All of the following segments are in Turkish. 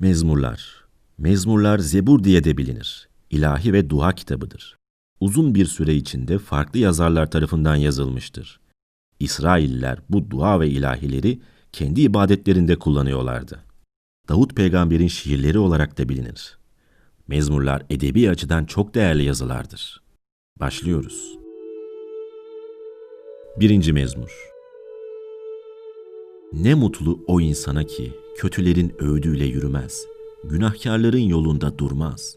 Mezmurlar Mezmurlar Zebur diye de bilinir. İlahi ve dua kitabıdır. Uzun bir süre içinde farklı yazarlar tarafından yazılmıştır. İsrailler bu dua ve ilahileri kendi ibadetlerinde kullanıyorlardı. Davut peygamberin şiirleri olarak da bilinir. Mezmurlar edebi açıdan çok değerli yazılardır. Başlıyoruz. Birinci mezmur Ne mutlu o insana ki kötülerin öğüdüyle yürümez, günahkarların yolunda durmaz,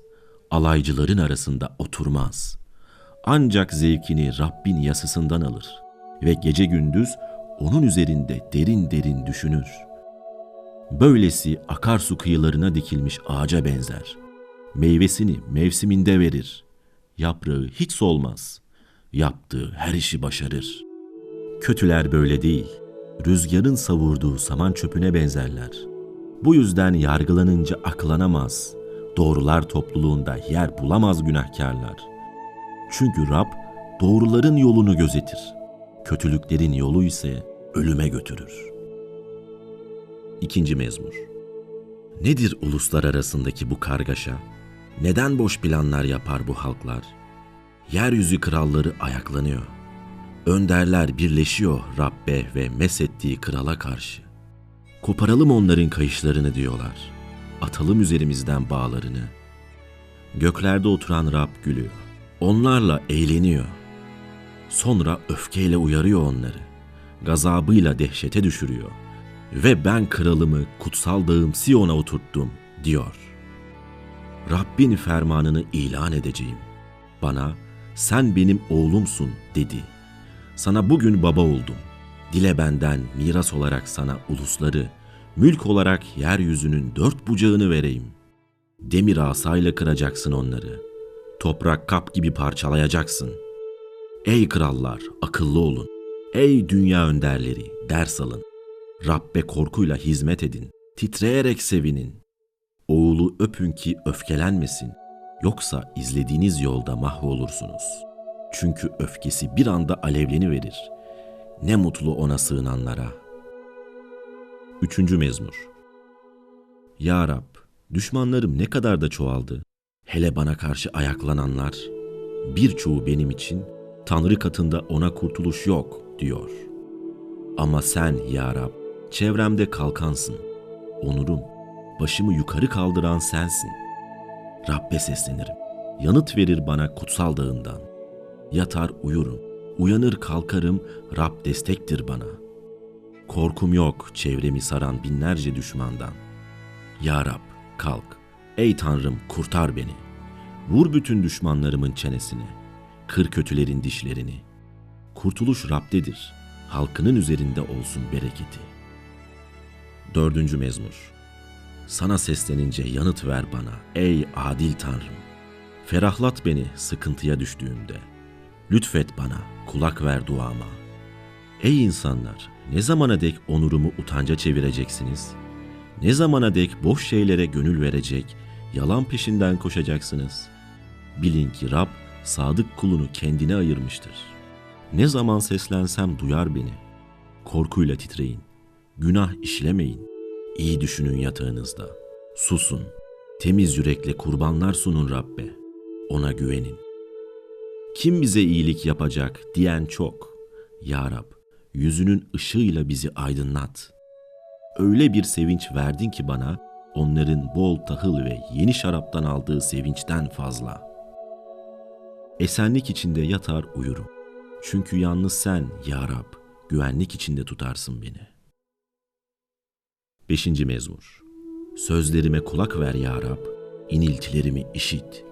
alaycıların arasında oturmaz. Ancak zevkini Rabbin yasasından alır ve gece gündüz onun üzerinde derin derin düşünür. Böylesi akarsu kıyılarına dikilmiş ağaca benzer. Meyvesini mevsiminde verir. Yaprağı hiç solmaz. Yaptığı her işi başarır. Kötüler böyle değil. Rüzgarın savurduğu saman çöpüne benzerler. Bu yüzden yargılanınca aklanamaz. Doğrular topluluğunda yer bulamaz günahkarlar. Çünkü Rab doğruların yolunu gözetir. Kötülüklerin yolu ise ölüme götürür. İkinci mezmur. Nedir uluslar arasındaki bu kargaşa? Neden boş planlar yapar bu halklar? Yeryüzü kralları ayaklanıyor. Önderler birleşiyor Rabbe ve mesettiği krala karşı. Koparalım onların kayışlarını diyorlar. Atalım üzerimizden bağlarını. Göklerde oturan Rab gülüyor. Onlarla eğleniyor. Sonra öfkeyle uyarıyor onları. Gazabıyla dehşete düşürüyor. Ve ben kralımı kutsal dağım Siyon'a oturttum diyor. Rabbin fermanını ilan edeceğim. Bana sen benim oğlumsun dedi. Sana bugün baba oldum. Dile benden miras olarak sana ulusları, mülk olarak yeryüzünün dört bucağını vereyim. Demir asayla kıracaksın onları. Toprak kap gibi parçalayacaksın. Ey krallar, akıllı olun. Ey dünya önderleri, ders alın. Rabbe korkuyla hizmet edin. Titreyerek sevinin. Oğulu öpün ki öfkelenmesin. Yoksa izlediğiniz yolda mahvolursunuz. Çünkü öfkesi bir anda alevleni verir. Ne mutlu ona sığınanlara. Üçüncü mezmur. Ya Rab, düşmanlarım ne kadar da çoğaldı. Hele bana karşı ayaklananlar. Birçoğu benim için Tanrı katında ona kurtuluş yok diyor. Ama sen ya Rab, çevremde kalkansın. Onurum, başımı yukarı kaldıran sensin. Rabbe seslenirim. Yanıt verir bana kutsal dağından. Yatar uyurum, uyanır kalkarım, Rab destektir bana. Korkum yok çevremi saran binlerce düşmandan. Ya Rab, kalk. Ey Tanrım kurtar beni. Vur bütün düşmanlarımın çenesini. Kır kötülerin dişlerini. Kurtuluş Rab'dedir. Halkının üzerinde olsun bereketi. Dördüncü mezmur. Sana seslenince yanıt ver bana ey adil Tanrım. Ferahlat beni sıkıntıya düştüğümde. Lütfet bana, kulak ver duama. Ey insanlar, ne zamana dek onurumu utanca çevireceksiniz? Ne zamana dek boş şeylere gönül verecek, yalan peşinden koşacaksınız? Bilin ki Rab sadık kulunu kendine ayırmıştır. Ne zaman seslensem duyar beni. Korkuyla titreyin. Günah işlemeyin. İyi düşünün yatağınızda. Susun. Temiz yürekle kurbanlar sunun Rabbe. Ona güvenin. Kim bize iyilik yapacak diyen çok. Ya Rab, yüzünün ışığıyla bizi aydınlat. Öyle bir sevinç verdin ki bana, onların bol tahıl ve yeni şaraptan aldığı sevinçten fazla. Esenlik içinde yatar uyurum. Çünkü yalnız sen, Ya Rab, güvenlik içinde tutarsın beni. Beşinci mezmur. Sözlerime kulak ver Ya Rab, iniltilerimi işit.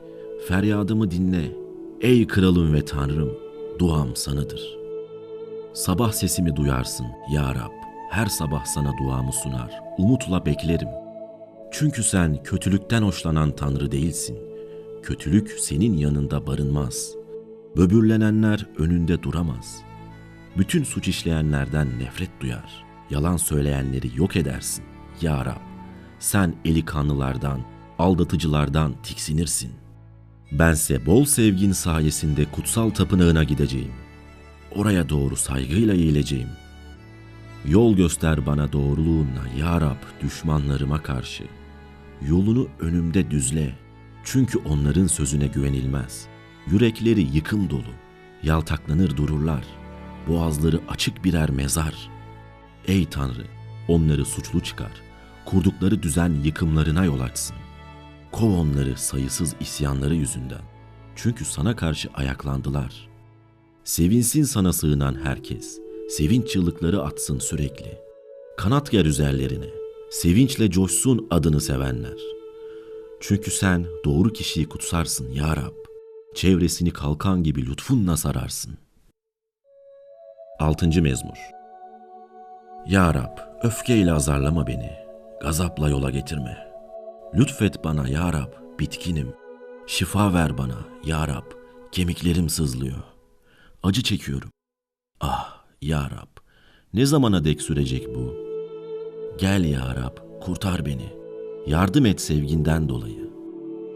Feryadımı dinle. Ey kralım ve tanrım, duam sanadır. Sabah sesimi duyarsın Ya Rab. Her sabah sana duamı sunar. Umutla beklerim. Çünkü sen kötülükten hoşlanan tanrı değilsin. Kötülük senin yanında barınmaz. Böbürlenenler önünde duramaz. Bütün suç işleyenlerden nefret duyar. Yalan söyleyenleri yok edersin. Ya Rab, sen eli kanlılardan, aldatıcılardan tiksinirsin. Bense bol sevgin sayesinde kutsal tapınağına gideceğim. Oraya doğru saygıyla eğileceğim. Yol göster bana doğruluğunla ya Rab düşmanlarıma karşı. Yolunu önümde düzle. Çünkü onların sözüne güvenilmez. Yürekleri yıkım dolu. Yaltaklanır dururlar. Boğazları açık birer mezar. Ey Tanrı, onları suçlu çıkar. Kurdukları düzen yıkımlarına yol açsın. Kov onları sayısız isyanları yüzünden. Çünkü sana karşı ayaklandılar. Sevinsin sana sığınan herkes. Sevinç çığlıkları atsın sürekli. Kanat ger üzerlerine. Sevinçle coşsun adını sevenler. Çünkü sen doğru kişiyi kutsarsın ya Rab. Çevresini kalkan gibi lütfunla sararsın. 6. Mezmur Ya Rab, öfkeyle azarlama beni. Gazapla yola getirme. Lütfet bana ya Rab, bitkinim. Şifa ver bana ya Rab, kemiklerim sızlıyor. Acı çekiyorum. Ah ya Rab, ne zamana dek sürecek bu? Gel ya Rab, kurtar beni. Yardım et sevginden dolayı.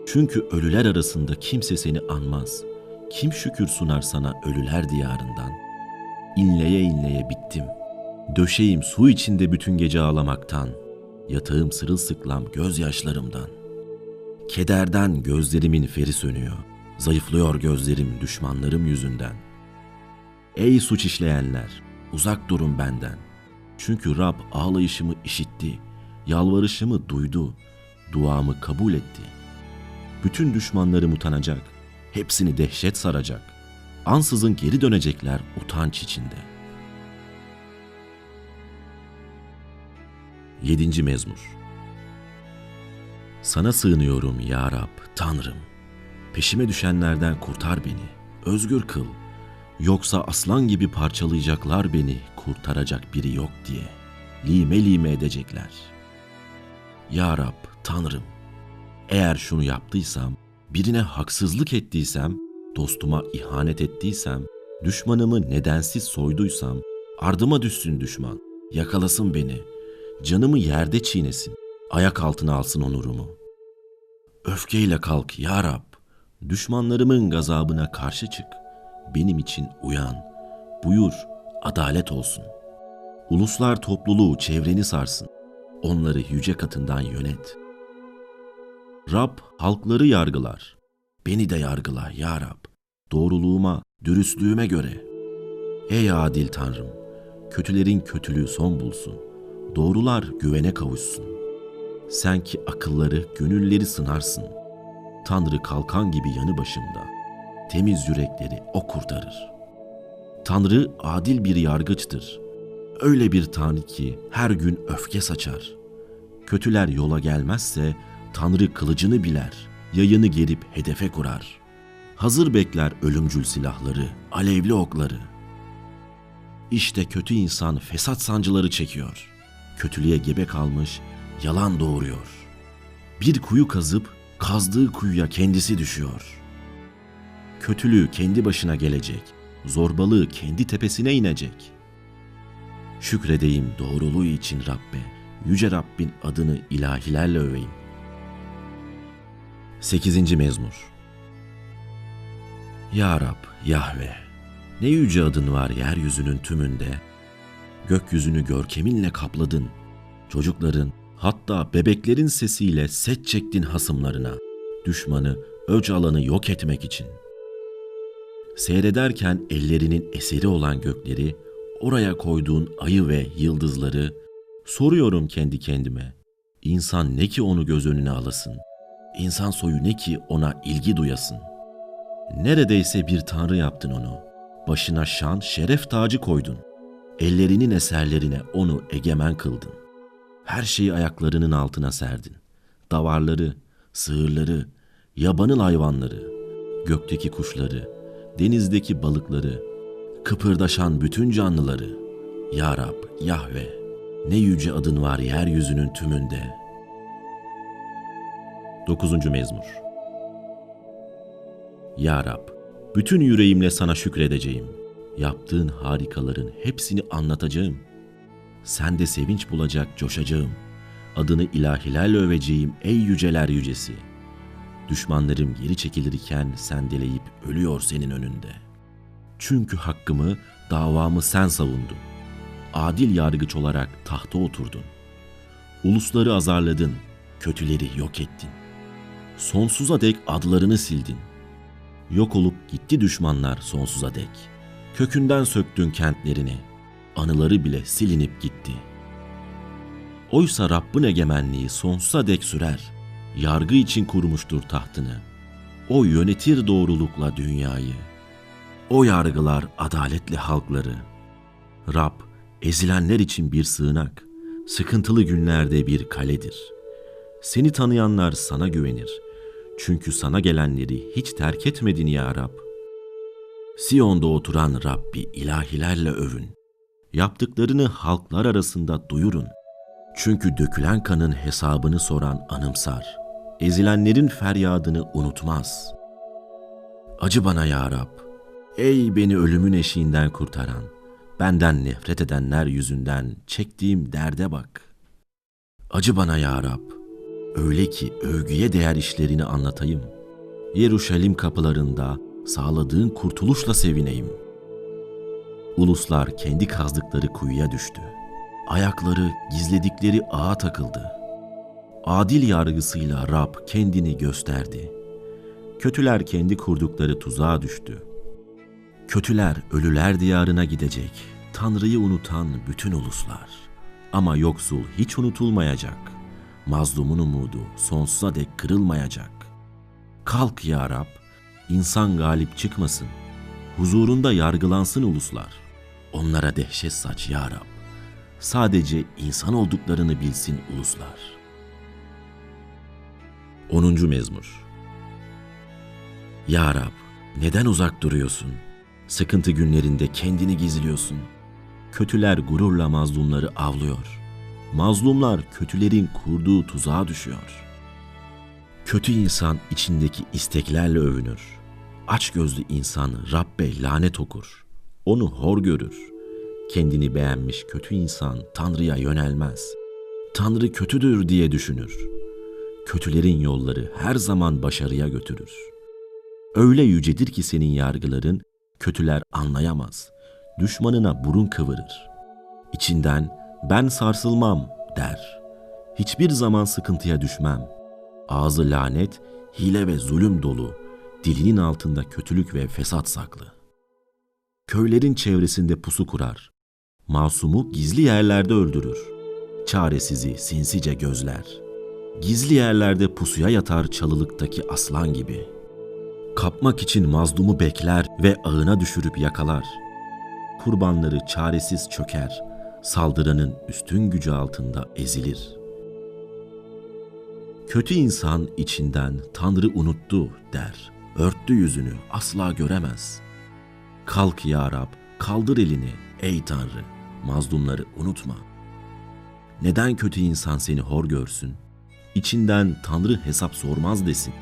Çünkü ölüler arasında kimse seni anmaz. Kim şükür sunar sana ölüler diyarından? İnleye inleye bittim. Döşeğim su içinde bütün gece ağlamaktan. Yatağım sırılsıklam gözyaşlarımdan. Kederden gözlerimin feri sönüyor. Zayıflıyor gözlerim düşmanlarım yüzünden. Ey suç işleyenler, uzak durun benden. Çünkü Rab ağlayışımı işitti, yalvarışımı duydu, duamı kabul etti. Bütün düşmanlarım utanacak, hepsini dehşet saracak. Ansızın geri dönecekler utanç içinde. 7. Mezmur Sana sığınıyorum ya Rab, Tanrım. Peşime düşenlerden kurtar beni, özgür kıl. Yoksa aslan gibi parçalayacaklar beni, kurtaracak biri yok diye. Lime lime edecekler. Ya Rab, Tanrım, eğer şunu yaptıysam, birine haksızlık ettiysem, dostuma ihanet ettiysem, düşmanımı nedensiz soyduysam, ardıma düşsün düşman, yakalasın beni, canımı yerde çiğnesin, ayak altına alsın onurumu. Öfkeyle kalk ya Rab, düşmanlarımın gazabına karşı çık, benim için uyan, buyur, adalet olsun. Uluslar topluluğu çevreni sarsın, onları yüce katından yönet. Rab halkları yargılar, beni de yargıla ya Rab, doğruluğuma, dürüstlüğüme göre. Ey adil Tanrım, kötülerin kötülüğü son bulsun, doğrular güvene kavuşsun. Sen ki akılları, gönülleri sınarsın. Tanrı kalkan gibi yanı başımda. Temiz yürekleri o kurtarır. Tanrı adil bir yargıçtır. Öyle bir Tanrı ki her gün öfke saçar. Kötüler yola gelmezse Tanrı kılıcını biler, yayını gerip hedefe kurar. Hazır bekler ölümcül silahları, alevli okları. İşte kötü insan fesat sancıları çekiyor. Kötülüğe gebe kalmış, yalan doğuruyor. Bir kuyu kazıp kazdığı kuyuya kendisi düşüyor. Kötülüğü kendi başına gelecek, zorbalığı kendi tepesine inecek. Şükredeyim doğruluğu için Rabbe, yüce Rabbin adını ilahilerle öveyim. 8. Mezmur Ya Rab, Yahve, ne yüce adın var yeryüzünün tümünde. Gökyüzünü görkeminle kapladın. Çocukların, hatta bebeklerin sesiyle set çektin hasımlarına. Düşmanı, öc alanı yok etmek için. Seyrederken ellerinin eseri olan gökleri, oraya koyduğun ayı ve yıldızları, soruyorum kendi kendime. İnsan ne ki onu göz önüne alasın? İnsan soyu ne ki ona ilgi duyasın? Neredeyse bir tanrı yaptın onu. Başına şan, şeref tacı koydun. Ellerinin eserlerine onu egemen kıldın. Her şeyi ayaklarının altına serdin. Davarları, sığırları, yabanıl hayvanları, gökteki kuşları, denizdeki balıkları, kıpırdaşan bütün canlıları. Ya Rab, Yahve, ne yüce adın var yeryüzünün tümünde. 9. Mezmur Ya Rab, bütün yüreğimle sana şükredeceğim. Yaptığın harikaların hepsini anlatacağım. Sen de sevinç bulacak coşacağım. Adını ilahilerle öveceğim ey yüceler yücesi. Düşmanlarım geri çekilirken sendeleyip ölüyor senin önünde. Çünkü hakkımı, davamı sen savundun. Adil yargıç olarak tahta oturdun. Ulusları azarladın, kötüleri yok ettin. Sonsuza dek adlarını sildin. Yok olup gitti düşmanlar sonsuza dek. Kökünden söktün kentlerini. Anıları bile silinip gitti. Oysa Rabbin egemenliği sonsuza dek sürer. Yargı için kurmuştur tahtını. O yönetir doğrulukla dünyayı. O yargılar adaletli halkları. Rab ezilenler için bir sığınak, sıkıntılı günlerde bir kaledir. Seni tanıyanlar sana güvenir. Çünkü sana gelenleri hiç terk etmedin ya Rab. Siyon'da oturan Rabbi ilahilerle övün. Yaptıklarını halklar arasında duyurun. Çünkü dökülen kanın hesabını soran anımsar. Ezilenlerin feryadını unutmaz. Acı bana ya Rab. Ey beni ölümün eşiğinden kurtaran. Benden nefret edenler yüzünden çektiğim derde bak. Acı bana ya Rab. Öyle ki övgüye değer işlerini anlatayım. Yeruşalim kapılarında sağladığın kurtuluşla sevineyim. Uluslar kendi kazdıkları kuyuya düştü. Ayakları gizledikleri ağa takıldı. Adil yargısıyla Rab kendini gösterdi. Kötüler kendi kurdukları tuzağa düştü. Kötüler ölüler diyarına gidecek. Tanrı'yı unutan bütün uluslar. Ama yoksul hiç unutulmayacak. Mazlumun umudu sonsuza dek kırılmayacak. Kalk ya Rab, insan galip çıkmasın. Huzurunda yargılansın uluslar. Onlara dehşet saç ya Rab. Sadece insan olduklarını bilsin uluslar. 10. Mezmur Ya Rab, neden uzak duruyorsun? Sıkıntı günlerinde kendini gizliyorsun. Kötüler gururla mazlumları avlıyor. Mazlumlar kötülerin kurduğu tuzağa düşüyor. Kötü insan içindeki isteklerle övünür. Aç gözlü insan Rabbe lanet okur. Onu hor görür. Kendini beğenmiş kötü insan Tanrı'ya yönelmez. Tanrı kötüdür diye düşünür. Kötülerin yolları her zaman başarıya götürür. Öyle yücedir ki senin yargıların kötüler anlayamaz. Düşmanına burun kıvırır. İçinden ben sarsılmam der. Hiçbir zaman sıkıntıya düşmem. Ağzı lanet, hile ve zulüm dolu. Dilinin altında kötülük ve fesat saklı. Köylerin çevresinde pusu kurar. Masumu gizli yerlerde öldürür. Çaresizi sinsice gözler. Gizli yerlerde pusuya yatar çalılıktaki aslan gibi. Kapmak için mazlumu bekler ve ağına düşürüp yakalar. Kurbanları çaresiz çöker, saldıranın üstün gücü altında ezilir. Kötü insan içinden Tanrı unuttu der. Örttü yüzünü asla göremez. Kalk ya Rab, kaldır elini ey Tanrı, mazlumları unutma. Neden kötü insan seni hor görsün? İçinden Tanrı hesap sormaz desin.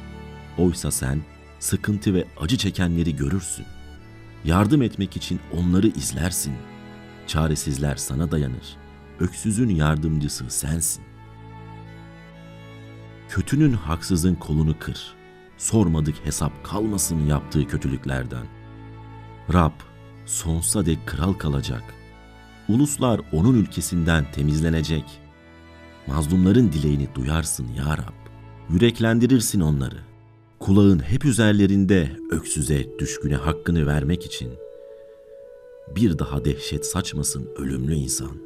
Oysa sen sıkıntı ve acı çekenleri görürsün. Yardım etmek için onları izlersin. Çaresizler sana dayanır. Öksüzün yardımcısı sensin. Kötünün haksızın kolunu kır. Sormadık hesap kalmasın yaptığı kötülüklerden. Rab sonsuza dek kral kalacak. Uluslar onun ülkesinden temizlenecek. Mazlumların dileğini duyarsın ya Rab. Yüreklendirirsin onları. Kulağın hep üzerlerinde öksüze, düşküne hakkını vermek için. Bir daha dehşet saçmasın ölümlü insan.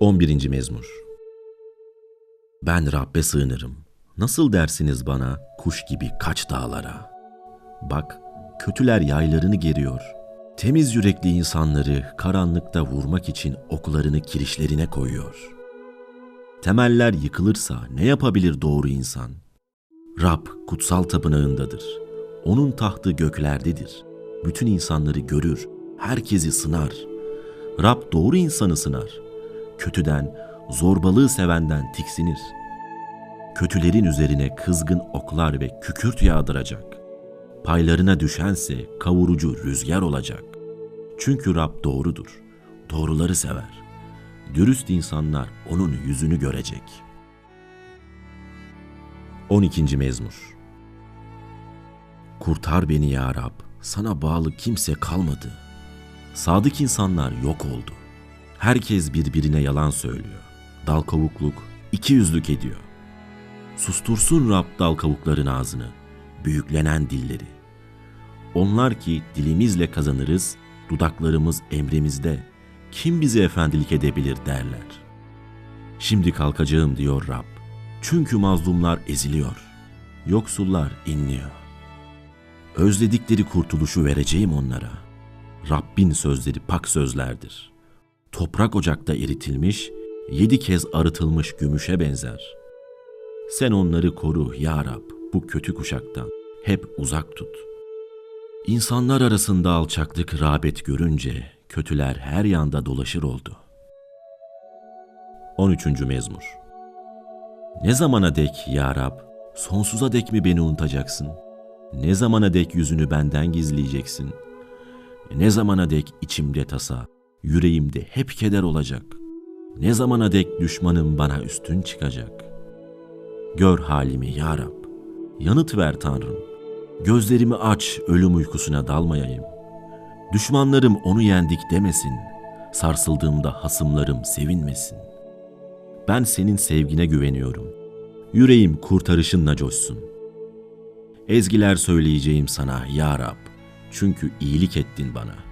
11. Mezmur Ben Rabbe sığınırım. Nasıl dersiniz bana kuş gibi kaç dağlara? Bak, kötüler yaylarını geriyor. Temiz yürekli insanları karanlıkta vurmak için oklarını kirişlerine koyuyor.'' Temeller yıkılırsa ne yapabilir doğru insan? Rab kutsal tapınağındadır. Onun tahtı göklerdedir. Bütün insanları görür, herkesi sınar. Rab doğru insanı sınar. Kötüden, zorbalığı sevenden tiksinir. Kötülerin üzerine kızgın oklar ve kükürt yağdıracak. Paylarına düşense kavurucu rüzgar olacak. Çünkü Rab doğrudur. Doğruları sever dürüst insanlar onun yüzünü görecek. 12. Mezmur Kurtar beni ya Rab, sana bağlı kimse kalmadı. Sadık insanlar yok oldu. Herkes birbirine yalan söylüyor. Dal kavukluk, iki yüzlük ediyor. Sustursun Rab dal kavukların ağzını, büyüklenen dilleri. Onlar ki dilimizle kazanırız, dudaklarımız emrimizde, kim bize efendilik edebilir derler. Şimdi kalkacağım diyor Rab. Çünkü mazlumlar eziliyor, yoksullar inliyor. Özledikleri kurtuluşu vereceğim onlara. Rabbin sözleri pak sözlerdir. Toprak ocakta eritilmiş, yedi kez arıtılmış gümüşe benzer. Sen onları koru ya Rab bu kötü kuşaktan. Hep uzak tut. İnsanlar arasında alçaklık rağbet görünce kötüler her yanda dolaşır oldu. 13. Mezmur Ne zamana dek ya Rab, sonsuza dek mi beni unutacaksın? Ne zamana dek yüzünü benden gizleyeceksin? Ne zamana dek içimde tasa, yüreğimde hep keder olacak? Ne zamana dek düşmanım bana üstün çıkacak? Gör halimi ya Rab, yanıt ver Tanrım. Gözlerimi aç, ölüm uykusuna dalmayayım. Düşmanlarım onu yendik demesin, sarsıldığımda hasımlarım sevinmesin. Ben senin sevgine güveniyorum. Yüreğim kurtarışınla coşsun. Ezgiler söyleyeceğim sana ya Rab. Çünkü iyilik ettin bana.''